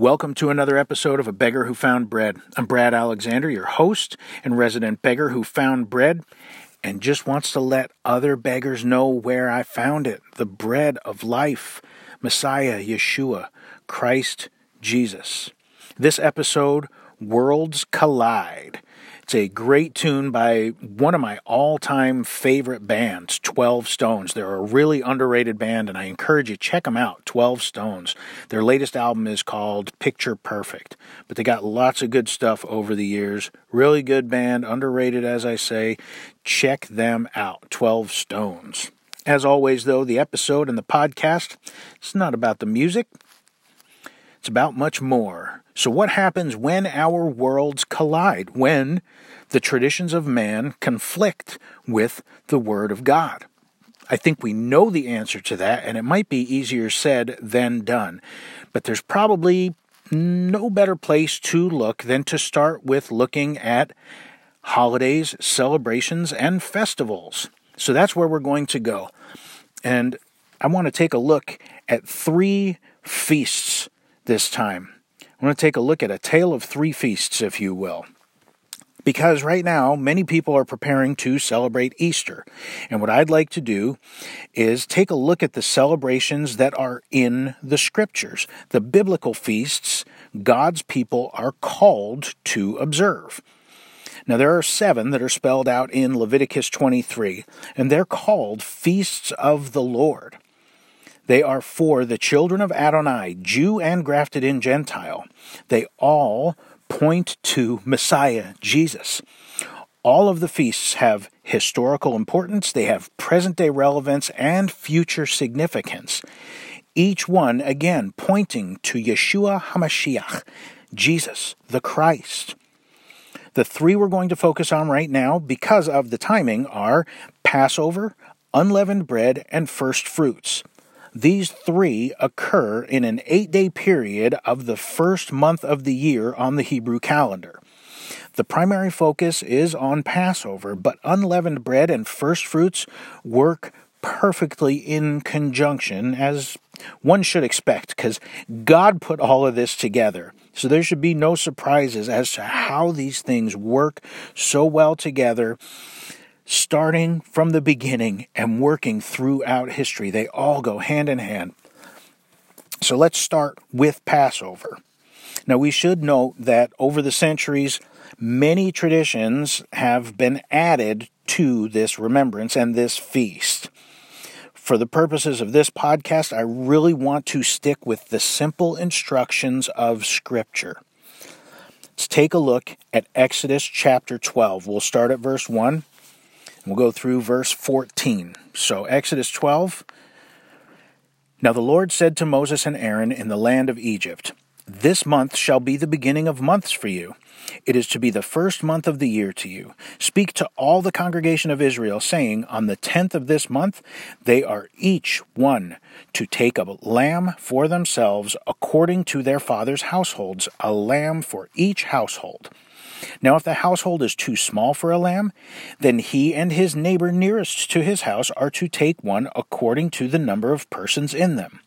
Welcome to another episode of A Beggar Who Found Bread. I'm Brad Alexander, your host and resident beggar who found bread and just wants to let other beggars know where I found it the bread of life, Messiah, Yeshua, Christ Jesus. This episode, Worlds Collide. It's a great tune by one of my all time favorite bands, 12 Stones. They're a really underrated band, and I encourage you check them out, 12 Stones. Their latest album is called Picture Perfect, but they got lots of good stuff over the years. Really good band, underrated, as I say. Check them out, 12 Stones. As always, though, the episode and the podcast, it's not about the music, it's about much more. So, what happens when our worlds collide? When the traditions of man conflict with the Word of God? I think we know the answer to that, and it might be easier said than done. But there's probably no better place to look than to start with looking at holidays, celebrations, and festivals. So that's where we're going to go. And I want to take a look at three feasts this time. I want to take a look at a tale of three feasts, if you will. Because right now, many people are preparing to celebrate Easter. And what I'd like to do is take a look at the celebrations that are in the scriptures, the biblical feasts God's people are called to observe. Now, there are seven that are spelled out in Leviticus 23, and they're called feasts of the Lord. They are for the children of Adonai, Jew and grafted in Gentile. They all point to Messiah, Jesus. All of the feasts have historical importance, they have present day relevance, and future significance. Each one, again, pointing to Yeshua HaMashiach, Jesus, the Christ. The three we're going to focus on right now, because of the timing, are Passover, unleavened bread, and first fruits. These three occur in an eight day period of the first month of the year on the Hebrew calendar. The primary focus is on Passover, but unleavened bread and first fruits work perfectly in conjunction, as one should expect, because God put all of this together. So there should be no surprises as to how these things work so well together starting from the beginning and working throughout history. They all go hand in hand. So let's start with Passover. Now, we should note that over the centuries, many traditions have been added to this remembrance and this feast. For the purposes of this podcast, I really want to stick with the simple instructions of Scripture. Let's take a look at Exodus chapter 12. We'll start at verse 1 We'll go through verse 14. So, Exodus 12. Now the Lord said to Moses and Aaron in the land of Egypt, This month shall be the beginning of months for you. It is to be the first month of the year to you. Speak to all the congregation of Israel, saying, On the tenth of this month they are each one to take a lamb for themselves according to their fathers' households, a lamb for each household. Now, if the household is too small for a lamb, then he and his neighbor nearest to his house are to take one according to the number of persons in them.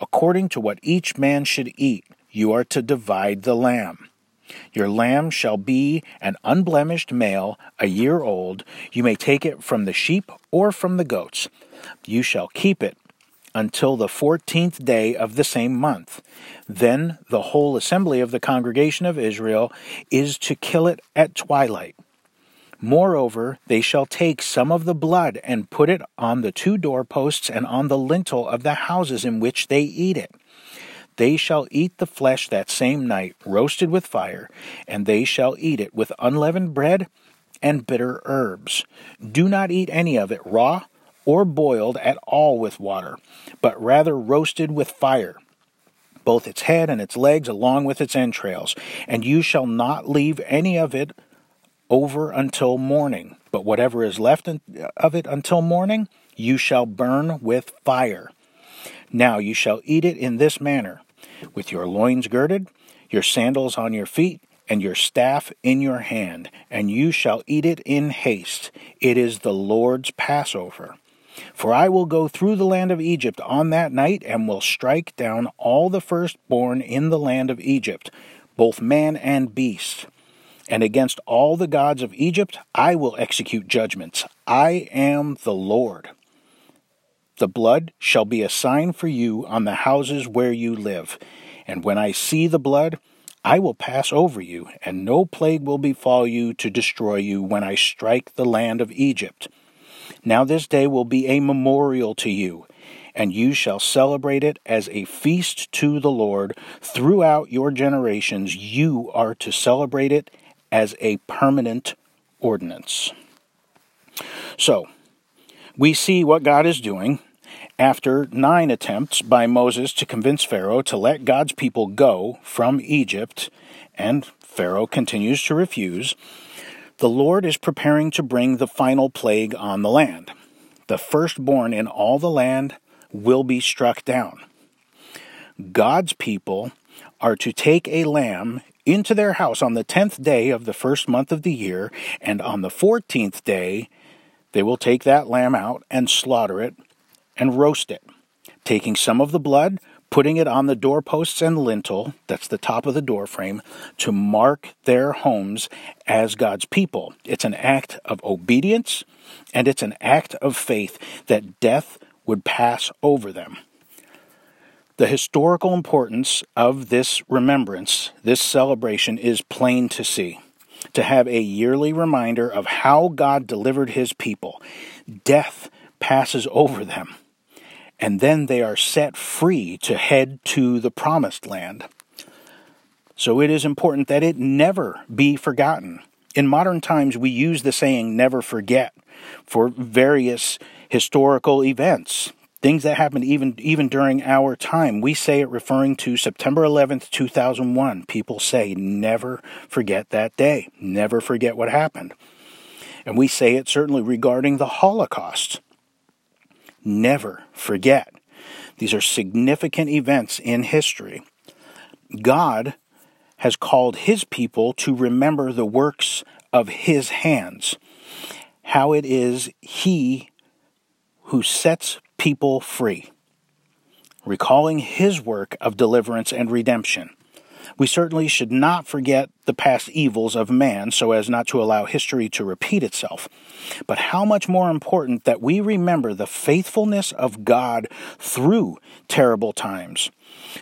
According to what each man should eat, you are to divide the lamb. Your lamb shall be an unblemished male, a year old. You may take it from the sheep or from the goats. You shall keep it until the fourteenth day of the same month. Then the whole assembly of the congregation of Israel is to kill it at twilight. Moreover, they shall take some of the blood and put it on the two doorposts and on the lintel of the houses in which they eat it. They shall eat the flesh that same night, roasted with fire, and they shall eat it with unleavened bread and bitter herbs. Do not eat any of it raw or boiled at all with water, but rather roasted with fire, both its head and its legs along with its entrails, and you shall not leave any of it over until morning, but whatever is left of it until morning, you shall burn with fire. Now you shall eat it in this manner with your loins girded, your sandals on your feet, and your staff in your hand, and you shall eat it in haste. It is the Lord's Passover. For I will go through the land of Egypt on that night, and will strike down all the firstborn in the land of Egypt, both man and beast. And against all the gods of Egypt I will execute judgments. I am the Lord. The blood shall be a sign for you on the houses where you live. And when I see the blood, I will pass over you, and no plague will befall you to destroy you when I strike the land of Egypt. Now this day will be a memorial to you, and you shall celebrate it as a feast to the Lord. Throughout your generations, you are to celebrate it as a permanent ordinance. So, we see what God is doing after nine attempts by Moses to convince Pharaoh to let God's people go from Egypt, and Pharaoh continues to refuse the Lord is preparing to bring the final plague on the land. The firstborn in all the land will be struck down. God's people are to take a lamb into their house on the tenth day of the first month of the year, and on the fourteenth day they will take that lamb out and slaughter it and roast it, taking some of the blood, putting it on the doorposts and lintel, that's the top of the doorframe, to mark their homes as God's people. It's an act of obedience and it's an act of faith that death would pass over them. The historical importance of this remembrance, this celebration, is plain to see. To have a yearly reminder of how God delivered his people, death passes over them and then they are set free to head to the promised land. So it is important that it never be forgotten. In modern times, we use the saying never forget for various historical events, things that happened even, even during our time. We say it referring to September 11th, 2001. People say never forget that day, never forget what happened. And we say it certainly regarding the Holocaust never forget. These are significant events in history. God has called his people to remember the works of his hands, how it is he who sets people free, recalling his work of deliverance and redemption. We certainly should not forget the past evils of man so as not to allow history to repeat itself. But how much more important that we remember the faithfulness of God through terrible times.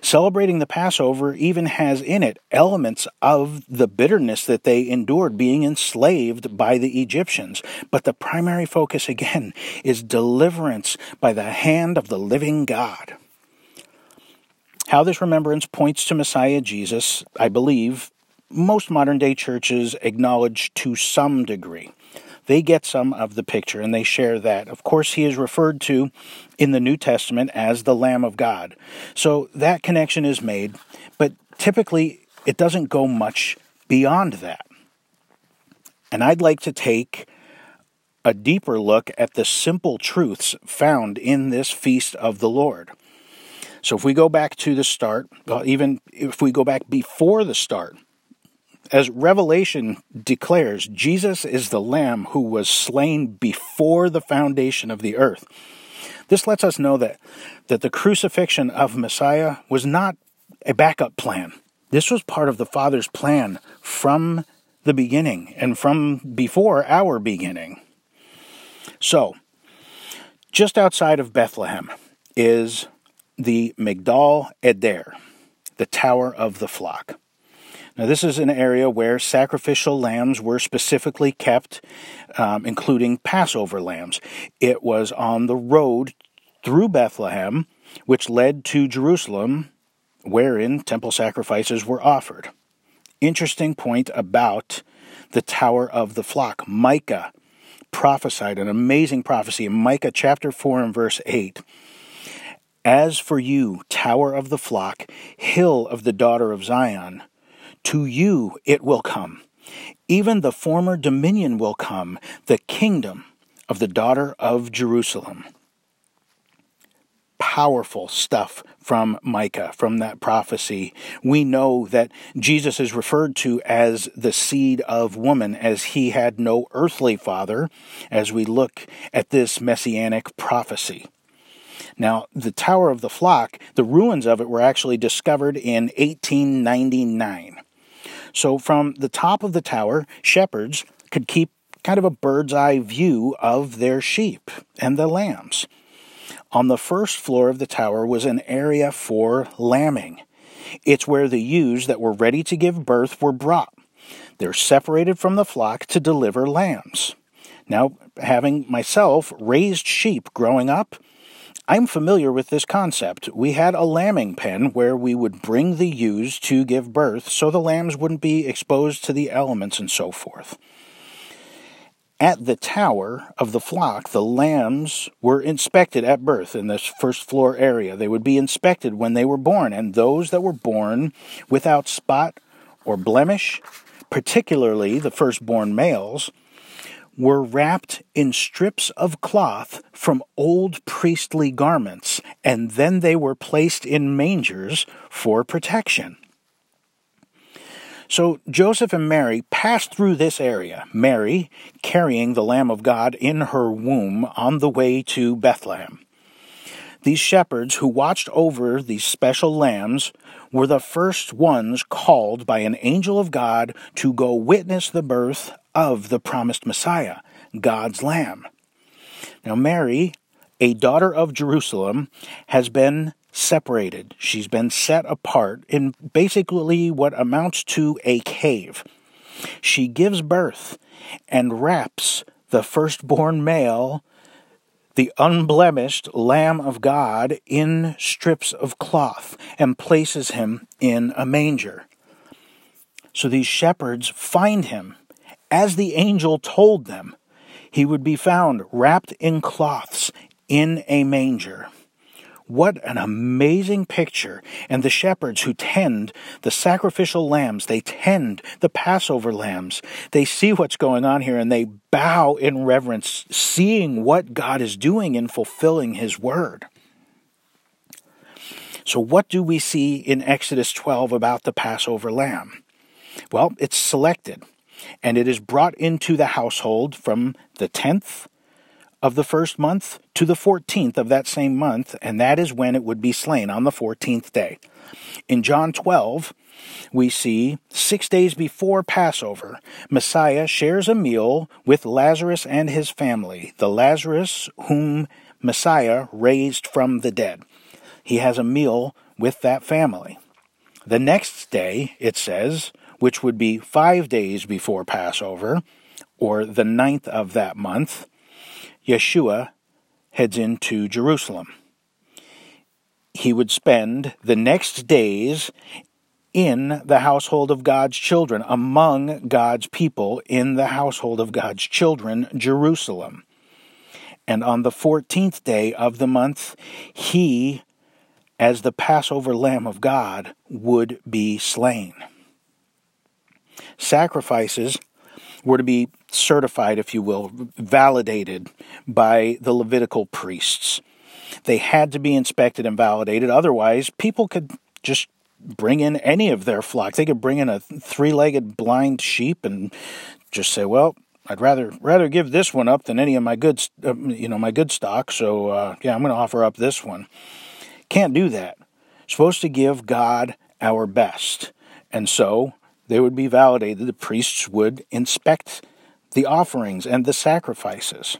Celebrating the Passover even has in it elements of the bitterness that they endured being enslaved by the Egyptians. But the primary focus again is deliverance by the hand of the living God. How this remembrance points to Messiah Jesus, I believe, most modern day churches acknowledge to some degree. They get some of the picture and they share that. Of course, he is referred to in the New Testament as the Lamb of God. So that connection is made, but typically it doesn't go much beyond that. And I'd like to take a deeper look at the simple truths found in this feast of the Lord. So if we go back to the start, well, even if we go back before the start, as Revelation declares, Jesus is the Lamb who was slain before the foundation of the earth. This lets us know that, that the crucifixion of Messiah was not a backup plan. This was part of the Father's plan from the beginning and from before our beginning. So, just outside of Bethlehem is the Migdal Eder, the Tower of the Flock. Now, this is an area where sacrificial lambs were specifically kept, um, including Passover lambs. It was on the road through Bethlehem, which led to Jerusalem, wherein temple sacrifices were offered. Interesting point about the Tower of the Flock. Micah prophesied an amazing prophecy in Micah chapter 4 and verse 8 as for you, tower of the flock, hill of the daughter of Zion, to you it will come. Even the former dominion will come, the kingdom of the daughter of Jerusalem. powerful stuff from Micah, from that prophecy. We know that Jesus is referred to as the seed of woman, as he had no earthly father, as we look at this messianic prophecy. Now, the Tower of the Flock, the ruins of it were actually discovered in 1899. So, from the top of the tower, shepherds could keep kind of a bird's eye view of their sheep and the lambs. On the first floor of the tower was an area for lambing. It's where the ewes that were ready to give birth were brought. They're separated from the flock to deliver lambs. Now, having myself raised sheep growing up, I'm familiar with this concept. We had a lambing pen where we would bring the ewes to give birth so the lambs wouldn't be exposed to the elements and so forth. At the tower of the flock, the lambs were inspected at birth in this first floor area. They would be inspected when they were born, and those that were born without spot or blemish, particularly the firstborn males, were wrapped in strips of cloth from old priestly garments, and then they were placed in mangers for protection. So Joseph and Mary passed through this area, Mary carrying the Lamb of God in her womb on the way to Bethlehem. These shepherds who watched over these special lambs were the first ones called by an angel of God to go witness the birth of the promised Messiah, God's Lamb. Now, Mary, a daughter of Jerusalem, has been separated. She's been set apart in basically what amounts to a cave. She gives birth and wraps the firstborn male, the unblemished Lamb of God, in strips of cloth and places him in a manger. So these shepherds find him as the angel told them, he would be found wrapped in cloths in a manger. What an amazing picture. And the shepherds who tend the sacrificial lambs, they tend the Passover lambs. They see what's going on here and they bow in reverence, seeing what God is doing in fulfilling His word. So, what do we see in Exodus 12 about the Passover lamb? Well, it's selected and it is brought into the household from the 10th of the first month to the 14th of that same month, and that is when it would be slain on the 14th day. In John 12, we see six days before Passover, Messiah shares a meal with Lazarus and his family, the Lazarus whom Messiah raised from the dead. He has a meal with that family. The next day, it says, which would be five days before Passover, or the ninth of that month, Yeshua heads into Jerusalem. He would spend the next days in the household of God's children, among God's people in the household of God's children, Jerusalem. And on the 14th day of the month, he, as the Passover Lamb of God, would be slain sacrifices were to be certified, if you will, validated by the Levitical priests. They had to be inspected and validated, otherwise, people could just bring in any of their flock. They could bring in a three legged blind sheep and just say, well, I'd rather rather give this one up than any of my good, uh, you know, my good stock. So uh, yeah, I'm going to offer up this one. Can't do that. Supposed to give God our best, and so they would be validated. The priests would inspect the offerings and the sacrifices.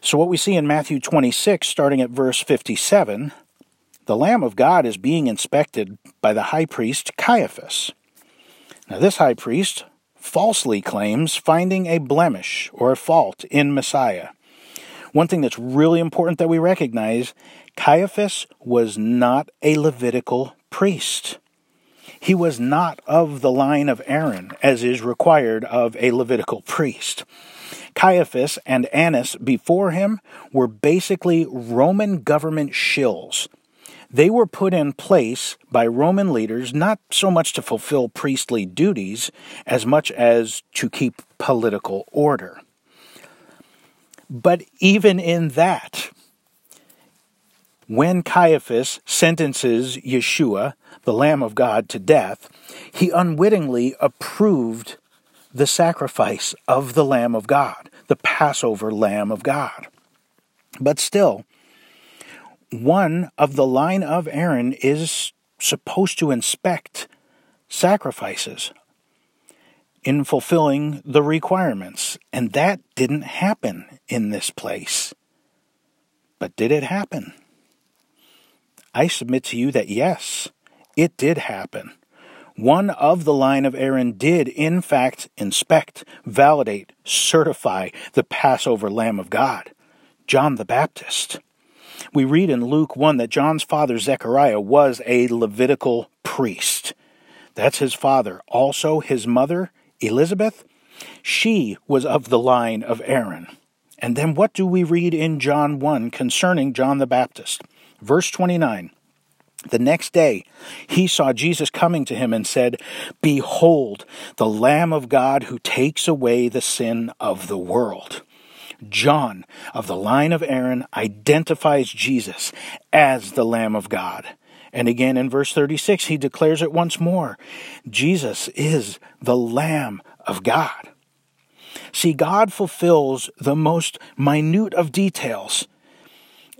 So, what we see in Matthew 26, starting at verse 57, the Lamb of God is being inspected by the high priest Caiaphas. Now, this high priest falsely claims finding a blemish or a fault in Messiah. One thing that's really important that we recognize Caiaphas was not a Levitical priest. He was not of the line of Aaron, as is required of a Levitical priest. Caiaphas and Annas before him were basically Roman government shills. They were put in place by Roman leaders not so much to fulfill priestly duties as much as to keep political order. But even in that, when Caiaphas sentences Yeshua, the Lamb of God, to death, he unwittingly approved the sacrifice of the Lamb of God, the Passover Lamb of God. But still, one of the line of Aaron is supposed to inspect sacrifices in fulfilling the requirements, and that didn't happen in this place. But did it happen? I submit to you that yes, it did happen. One of the line of Aaron did, in fact, inspect, validate, certify the Passover Lamb of God, John the Baptist. We read in Luke 1 that John's father Zechariah was a Levitical priest. That's his father. Also, his mother, Elizabeth, she was of the line of Aaron. And then what do we read in John 1 concerning John the Baptist? Verse 29. The next day he saw Jesus coming to him and said, Behold, the Lamb of God who takes away the sin of the world. John, of the line of Aaron, identifies Jesus as the Lamb of God. And again in verse 36, he declares it once more Jesus is the Lamb of God. See, God fulfills the most minute of details.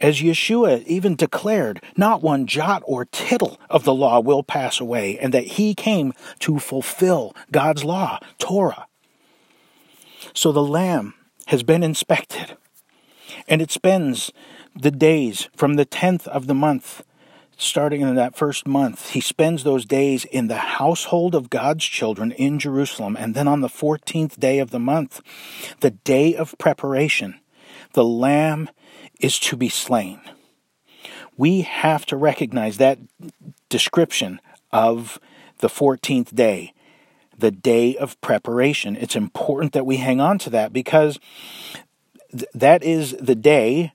As Yeshua even declared, not one jot or tittle of the law will pass away, and that he came to fulfill God's law, Torah. So the Lamb has been inspected, and it spends the days from the 10th of the month starting in that first month, he spends those days in the household of God's children in Jerusalem. And then on the 14th day of the month, the day of preparation, the lamb is to be slain. We have to recognize that description of the 14th day, the day of preparation. It's important that we hang on to that because th- that is the day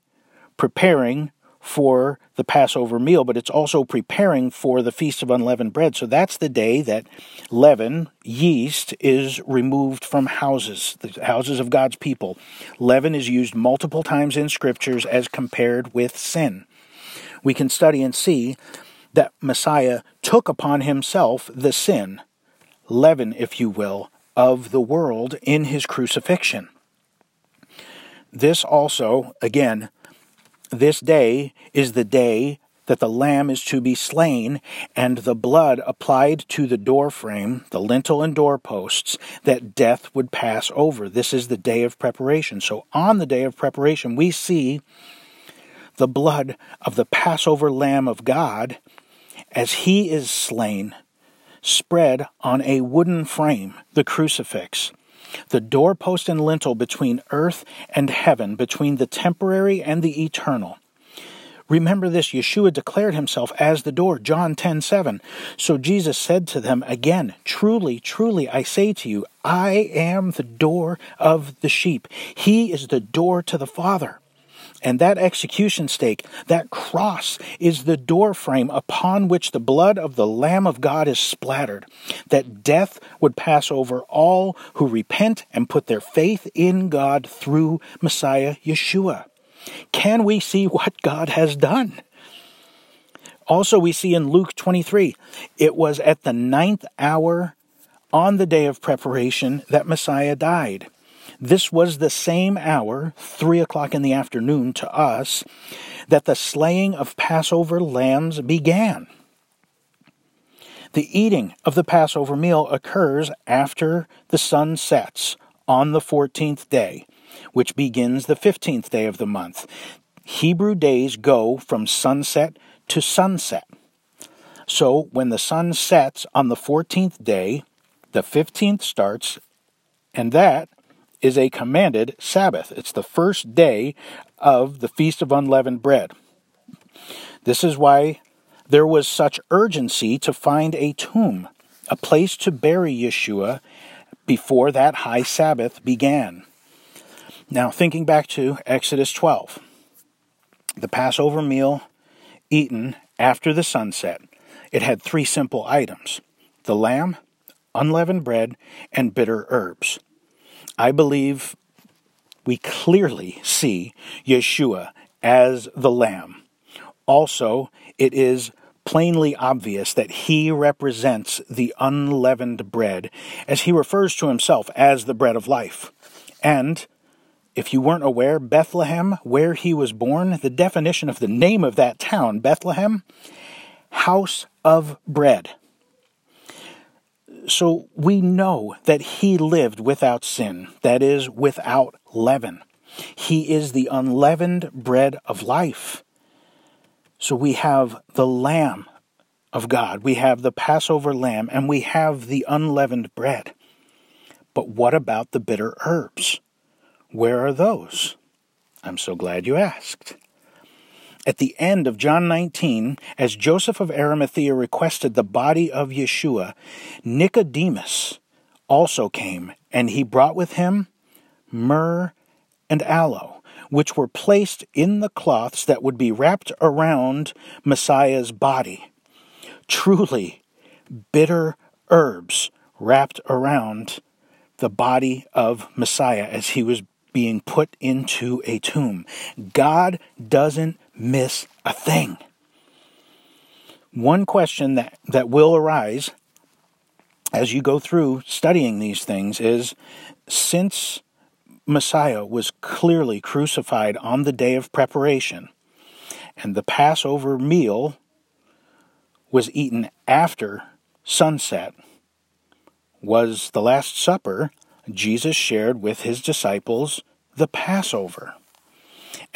preparing for the Passover meal, but it's also preparing for the Feast of Unleavened Bread. So that's the day that leaven, yeast, is removed from houses, the houses of God's people. Leaven is used multiple times in scriptures as compared with sin. We can study and see that Messiah took upon himself the sin, leaven, if you will, of the world in his crucifixion. This also, again, this day is the day that the lamb is to be slain, and the blood applied to the door frame, the lintel and doorposts, that death would pass over. This is the day of preparation. So on the day of preparation, we see the blood of the Passover Lamb of God as he is slain, spread on a wooden frame, the crucifix the doorpost and lintel between earth and heaven, between the temporary and the eternal. Remember this, Yeshua declared himself as the door, John 10 7. So Jesus said to them again, Truly, truly, I say to you, I am the door of the sheep. He is the door to the Father. And that execution stake, that cross, is the doorframe upon which the blood of the Lamb of God is splattered, that death would pass over all who repent and put their faith in God through Messiah Yeshua. Can we see what God has done? Also, we see in Luke 23, it was at the ninth hour on the day of preparation that Messiah died. This was the same hour, three o'clock in the afternoon to us, that the slaying of Passover lambs began. The eating of the Passover meal occurs after the sun sets on the 14th day, which begins the 15th day of the month. Hebrew days go from sunset to sunset. So when the sun sets on the 14th day, the 15th starts, and that is a commanded Sabbath. It's the first day of the Feast of Unleavened Bread. This is why there was such urgency to find a tomb, a place to bury Yeshua before that high Sabbath began. Now, thinking back to Exodus 12, the Passover meal eaten after the sunset, it had three simple items the lamb, unleavened bread, and bitter herbs. I believe we clearly see Yeshua as the Lamb. Also, it is plainly obvious that he represents the unleavened bread, as he refers to himself as the bread of life. And, if you weren't aware, Bethlehem, where he was born, the definition of the name of that town, Bethlehem, house of bread. So we know that he lived without sin, that is, without leaven. He is the unleavened bread of life. So we have the Lamb of God, we have the Passover lamb, and we have the unleavened bread. But what about the bitter herbs? Where are those? I'm so glad you asked. At the end of John 19, as Joseph of Arimathea requested the body of Yeshua, Nicodemus also came, and he brought with him myrrh and aloe, which were placed in the cloths that would be wrapped around Messiah's body. Truly, bitter herbs wrapped around the body of Messiah as he was being put into a tomb. God doesn't miss a thing. One question that, that will arise as you go through studying these things is since Messiah was clearly crucified on the day of preparation, and the Passover meal was eaten after sunset, was the Last Supper Jesus shared with his disciples the Passover?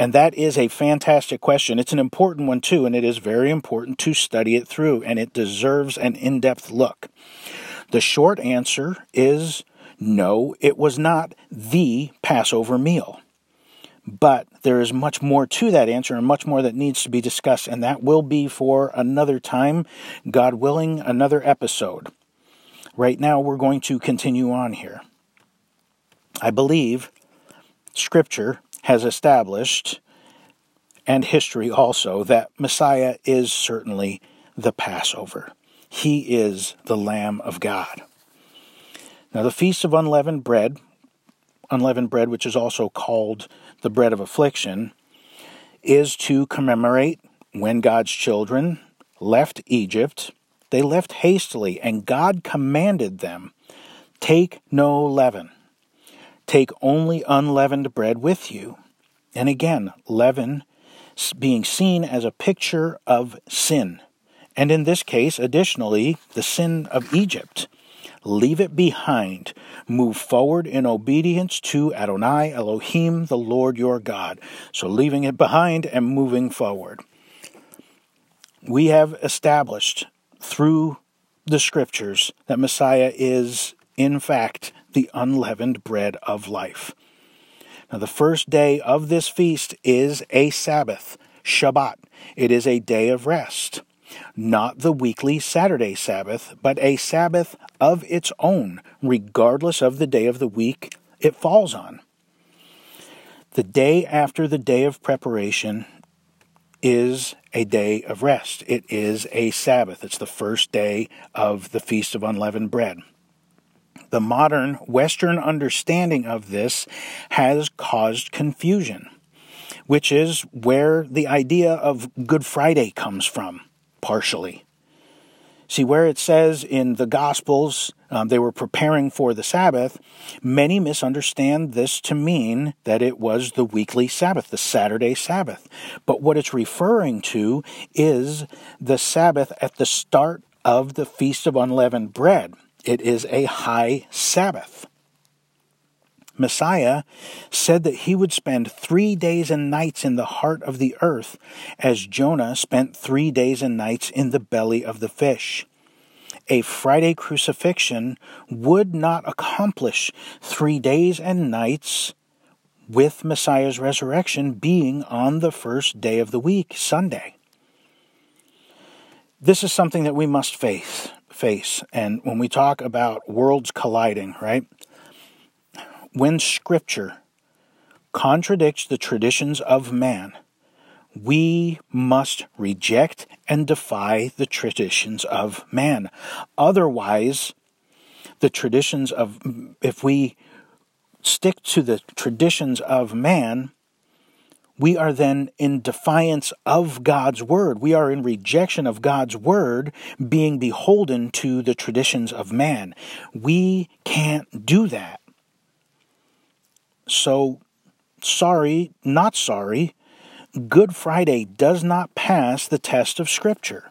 And that is a fantastic question. It's an important one, too, and it is very important to study it through, and it deserves an in depth look. The short answer is no, it was not the Passover meal. But there is much more to that answer and much more that needs to be discussed, and that will be for another time, God willing, another episode. Right now, we're going to continue on here. I believe Scripture has established, and history also, that Messiah is certainly the Passover. He is the Lamb of God. Now, the Feast of Unleavened Bread, unleavened bread, which is also called the bread of affliction, is to commemorate when God's children left Egypt. They left hastily, and God commanded them take no leaven. Take only unleavened bread with you. And again, leaven being seen as a picture of sin. And in this case, additionally, the sin of Egypt. Leave it behind. Move forward in obedience to Adonai Elohim, the Lord your God. So leaving it behind and moving forward. We have established through the scriptures that Messiah is, in fact, the unleavened bread of life. Now, the first day of this feast is a Sabbath, Shabbat. It is a day of rest not the weekly Saturday Sabbath, but a Sabbath of its own, regardless of the day of the week it falls on. The day after the day of preparation is a day of rest. It is a Sabbath. It's the first day of the Feast of Unleavened Bread. The modern Western understanding of this has caused confusion, which is where the idea of Good Friday comes from partially. See, where it says in the Gospels um, they were preparing for the Sabbath, many misunderstand this to mean that it was the weekly Sabbath, the Saturday Sabbath. But what it's referring to is the Sabbath at the start of the Feast of Unleavened Bread. It is a high Sabbath. Messiah said that he would spend three days and nights in the heart of the earth, as Jonah spent three days and nights in the belly of the fish. A Friday crucifixion would not accomplish three days and nights with Messiah's resurrection being on the first day of the week, Sunday. This is something that we must face, face. And when we talk about worlds colliding, right? when Scripture contradicts the traditions of man, we must reject and defy the traditions of man. Otherwise, the traditions of, if we stick to the traditions of man, we are then in defiance of God's word. We are in rejection of God's word, being beholden to the traditions of man. We can't do that. So, sorry, not sorry, Good Friday does not pass the test of Scripture.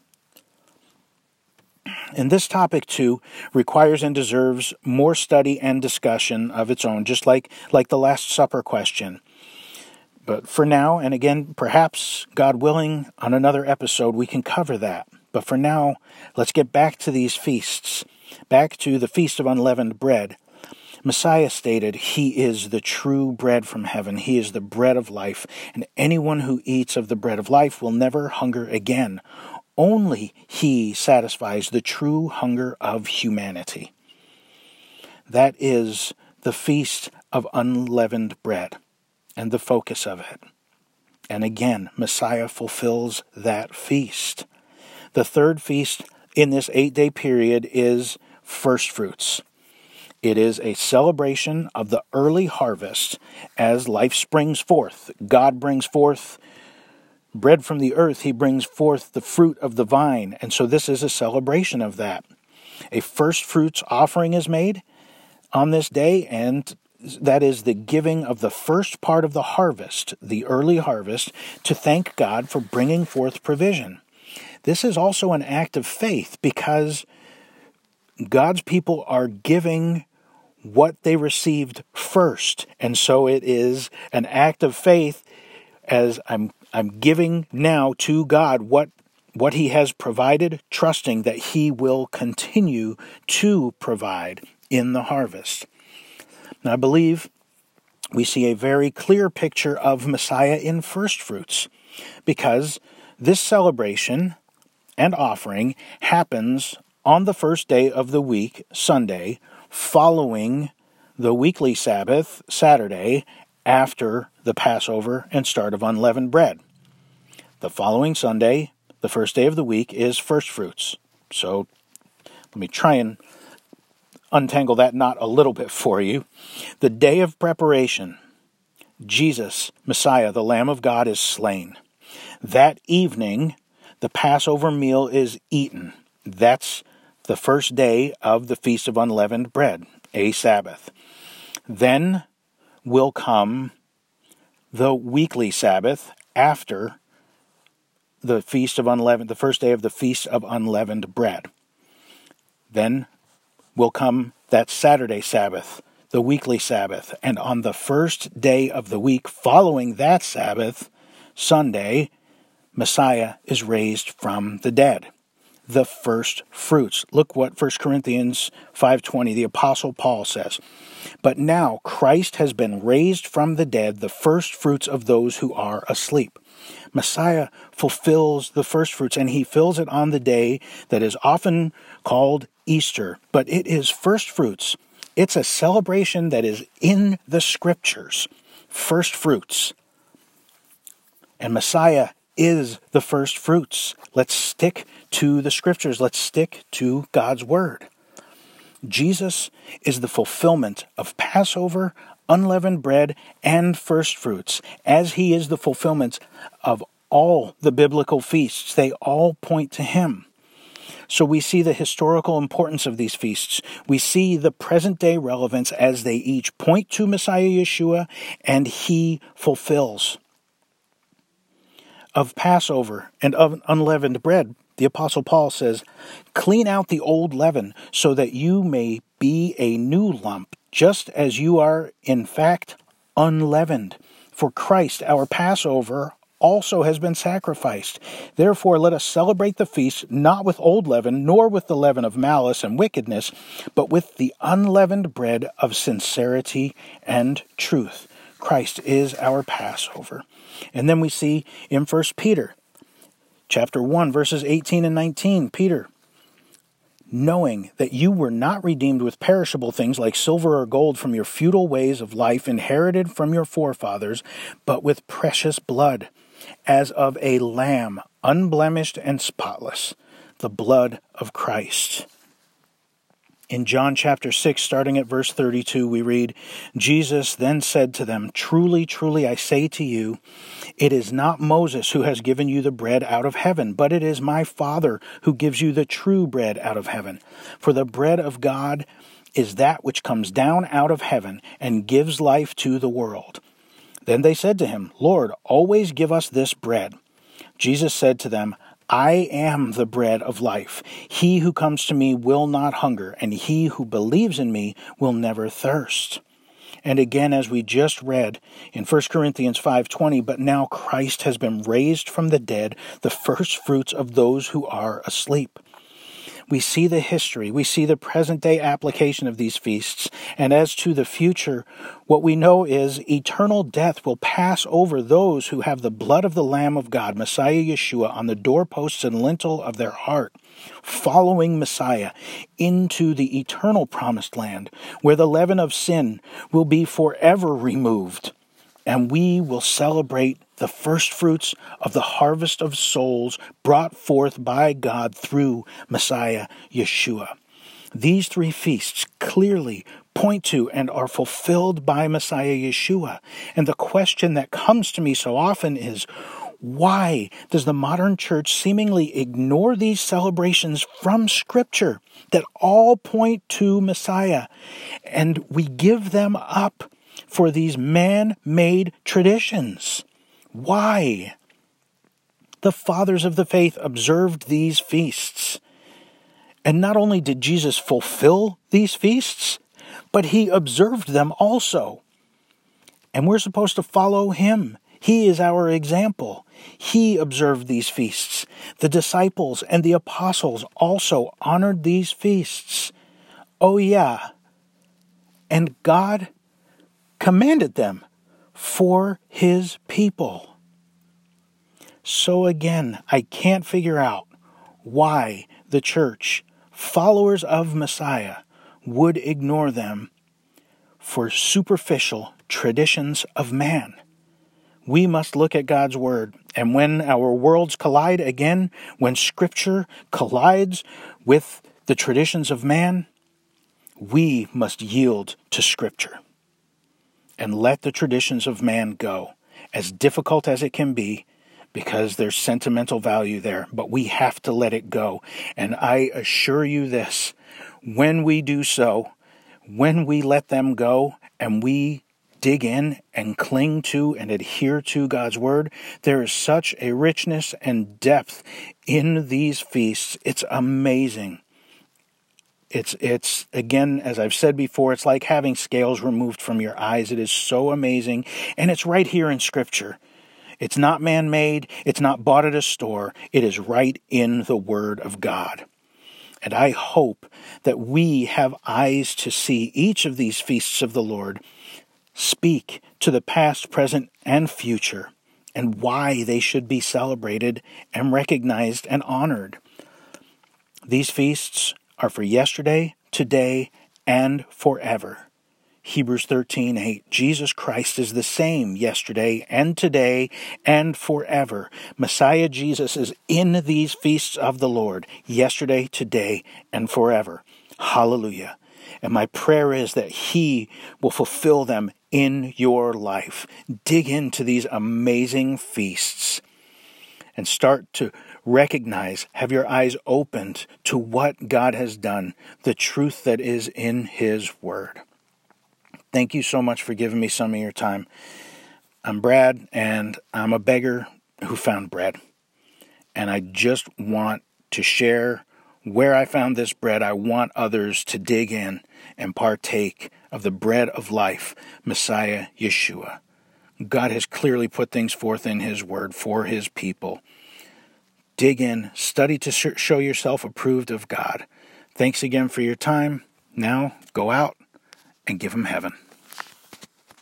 And this topic, too, requires and deserves more study and discussion of its own, just like, like the Last Supper question. But for now, and again, perhaps, God willing, on another episode, we can cover that. But for now, let's get back to these feasts, back to the Feast of Unleavened Bread. Messiah stated, He is the true bread from heaven. He is the bread of life, and anyone who eats of the bread of life will never hunger again. Only He satisfies the true hunger of humanity. That is the feast of unleavened bread and the focus of it. And again, Messiah fulfills that feast. The third feast in this eight day period is first fruits. It is a celebration of the early harvest as life springs forth. God brings forth bread from the earth, He brings forth the fruit of the vine. And so this is a celebration of that. A first fruits offering is made on this day, and that is the giving of the first part of the harvest, the early harvest, to thank God for bringing forth provision. This is also an act of faith because God's people are giving what they received first. And so it is an act of faith as I'm I'm giving now to God what what he has provided, trusting that he will continue to provide in the harvest. Now, I believe we see a very clear picture of Messiah in first fruits because this celebration and offering happens on the first day of the week, Sunday, following the weekly Sabbath, Saturday, after the Passover and start of unleavened bread. The following Sunday, the first day of the week, is first fruits. So let me try and untangle that knot a little bit for you. The day of preparation, Jesus, Messiah, the Lamb of God, is slain. That evening, the Passover meal is eaten. That's the first day of the Feast of Unleavened Bread, a Sabbath. Then will come the weekly Sabbath after the Feast of Unleavened, the first day of the Feast of Unleavened Bread. Then will come that Saturday Sabbath, the weekly Sabbath, and on the first day of the week following that Sabbath, Sunday, Messiah is raised from the dead the first fruits. Look what 1 Corinthians 5:20 the apostle Paul says. But now Christ has been raised from the dead, the first fruits of those who are asleep. Messiah fulfills the first fruits and he fills it on the day that is often called Easter, but it is first fruits. It's a celebration that is in the scriptures. First fruits. And Messiah is the first fruits. Let's stick to the scriptures. Let's stick to God's word. Jesus is the fulfillment of Passover, unleavened bread, and first fruits, as he is the fulfillment of all the biblical feasts. They all point to him. So we see the historical importance of these feasts. We see the present day relevance as they each point to Messiah Yeshua and he fulfills of Passover and of unleavened bread, the Apostle Paul says, Clean out the old leaven so that you may be a new lump, just as you are, in fact, unleavened. For Christ, our Passover, also has been sacrificed. Therefore, let us celebrate the feast not with old leaven, nor with the leaven of malice and wickedness, but with the unleavened bread of sincerity and truth. Christ is our Passover. And then we see in 1 Peter chapter 1 verses 18 and 19, Peter knowing that you were not redeemed with perishable things like silver or gold from your futile ways of life inherited from your forefathers, but with precious blood, as of a lamb, unblemished and spotless, the blood of Christ. In John chapter 6, starting at verse 32, we read, Jesus then said to them, Truly, truly, I say to you, it is not Moses who has given you the bread out of heaven, but it is my Father who gives you the true bread out of heaven. For the bread of God is that which comes down out of heaven and gives life to the world. Then they said to him, Lord, always give us this bread. Jesus said to them, I am the bread of life. He who comes to me will not hunger, and he who believes in me will never thirst. And again as we just read in 1 Corinthians 5:20, but now Christ has been raised from the dead, the first fruits of those who are asleep. We see the history, we see the present day application of these feasts, and as to the future, what we know is eternal death will pass over those who have the blood of the Lamb of God, Messiah Yeshua, on the doorposts and lintel of their heart, following Messiah into the eternal promised land, where the leaven of sin will be forever removed, and we will celebrate the first fruits of the harvest of souls brought forth by God through Messiah Yeshua. These three feasts clearly point to and are fulfilled by Messiah Yeshua. And the question that comes to me so often is why does the modern church seemingly ignore these celebrations from Scripture that all point to Messiah and we give them up for these man made traditions? Why? The fathers of the faith observed these feasts. And not only did Jesus fulfill these feasts, but he observed them also. And we're supposed to follow him. He is our example. He observed these feasts. The disciples and the apostles also honored these feasts. Oh, yeah. And God commanded them for his people. So again, I can't figure out why the church, followers of Messiah, would ignore them for superficial traditions of man. We must look at God's Word, and when our worlds collide again, when Scripture collides with the traditions of man, we must yield to Scripture and let the traditions of man go, as difficult as it can be, because there's sentimental value there, but we have to let it go. And I assure you this when we do so, when we let them go and we dig in and cling to and adhere to God's word, there is such a richness and depth in these feasts. It's amazing. It's it's again as I've said before it's like having scales removed from your eyes. It is so amazing and it's right here in scripture. It's not man-made, it's not bought at a store. It is right in the word of God. And I hope that we have eyes to see each of these feasts of the Lord speak to the past, present, and future, and why they should be celebrated and recognized and honored. These feasts are for yesterday, today, and forever. Hebrews 13:8 Jesus Christ is the same yesterday and today and forever. Messiah Jesus is in these feasts of the Lord yesterday, today and forever. Hallelujah. And my prayer is that he will fulfill them in your life. Dig into these amazing feasts and start to recognize, have your eyes opened to what God has done, the truth that is in His Word. Thank you so much for giving me some of your time. I'm Brad, and I'm a beggar who found bread. And I just want to share where I found this bread. I want others to dig in and partake of the bread of life, Messiah Yeshua. God has clearly put things forth in His Word for His people. Dig in, study to show yourself approved of God. Thanks again for your time. Now go out and give Him heaven.